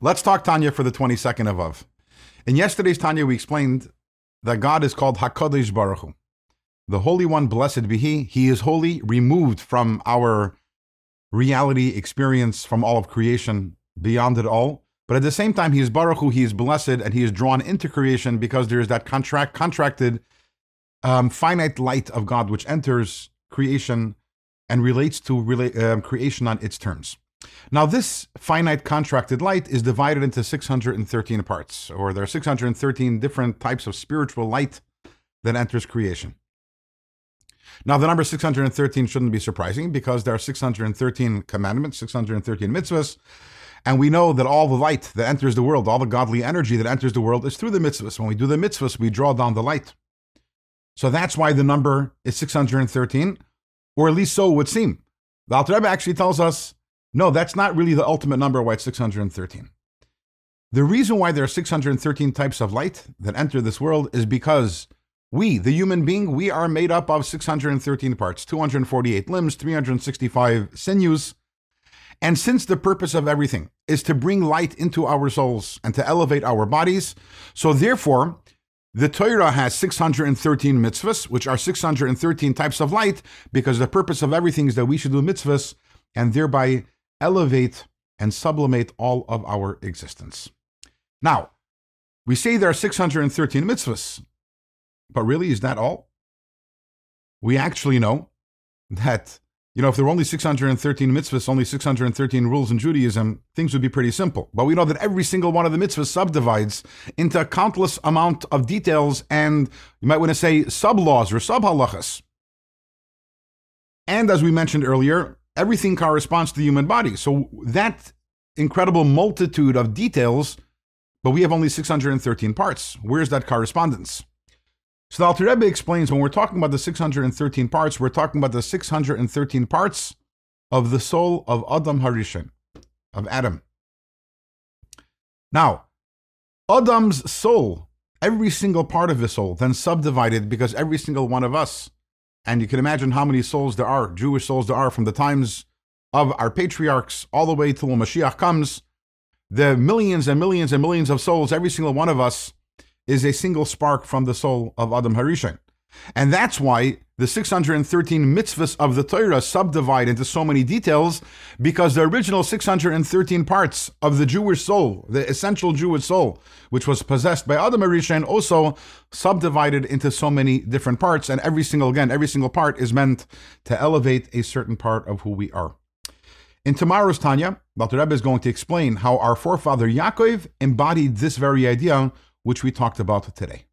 Let's talk Tanya for the 22nd of Av. In yesterday's Tanya, we explained that God is called HaKadosh Baruch Hu. The Holy One, blessed be He. He is holy, removed from our reality, experience, from all of creation, beyond it all. But at the same time, He is Baruch Hu, He is blessed, and He is drawn into creation because there is that contract, contracted, um, finite light of God which enters creation and relates to rela- um, creation on its terms. Now, this finite contracted light is divided into 613 parts, or there are 613 different types of spiritual light that enters creation. Now, the number 613 shouldn't be surprising because there are 613 commandments, 613 mitzvahs, and we know that all the light that enters the world, all the godly energy that enters the world is through the mitzvahs. When we do the mitzvahs, we draw down the light. So that's why the number is 613, or at least so it would seem. The Alter Rebbe actually tells us no, that's not really the ultimate number why it's 613. The reason why there are 613 types of light that enter this world is because we, the human being, we are made up of 613 parts, 248 limbs, 365 sinews. And since the purpose of everything is to bring light into our souls and to elevate our bodies, so therefore, the Torah has 613 mitzvahs, which are 613 types of light, because the purpose of everything is that we should do mitzvahs and thereby elevate and sublimate all of our existence. Now, we say there are 613 mitzvahs, but really, is that all? We actually know that, you know, if there were only 613 mitzvahs, only 613 rules in Judaism, things would be pretty simple. But we know that every single one of the mitzvahs subdivides into a countless amount of details and you might want to say sub laws or sub halachas. And as we mentioned earlier, everything corresponds to the human body. So that incredible multitude of details, but we have only 613 parts. Where's that correspondence? So the Alter Rebbe explains when we're talking about the 613 parts, we're talking about the 613 parts of the soul of Adam Harishon, of Adam. Now, Adam's soul, every single part of his soul, then subdivided because every single one of us and you can imagine how many souls there are, Jewish souls there are from the times of our patriarchs all the way till when Mashiach comes. The millions and millions and millions of souls, every single one of us is a single spark from the soul of Adam Harishon. And that's why the 613 mitzvahs of the Torah subdivide into so many details because the original 613 parts of the Jewish soul, the essential Jewish soul, which was possessed by Adam Harishon, also subdivided into so many different parts. And every single, again, every single part is meant to elevate a certain part of who we are. In tomorrow's Tanya, Alter Rebbe is going to explain how our forefather Yaakov embodied this very idea, which we talked about today.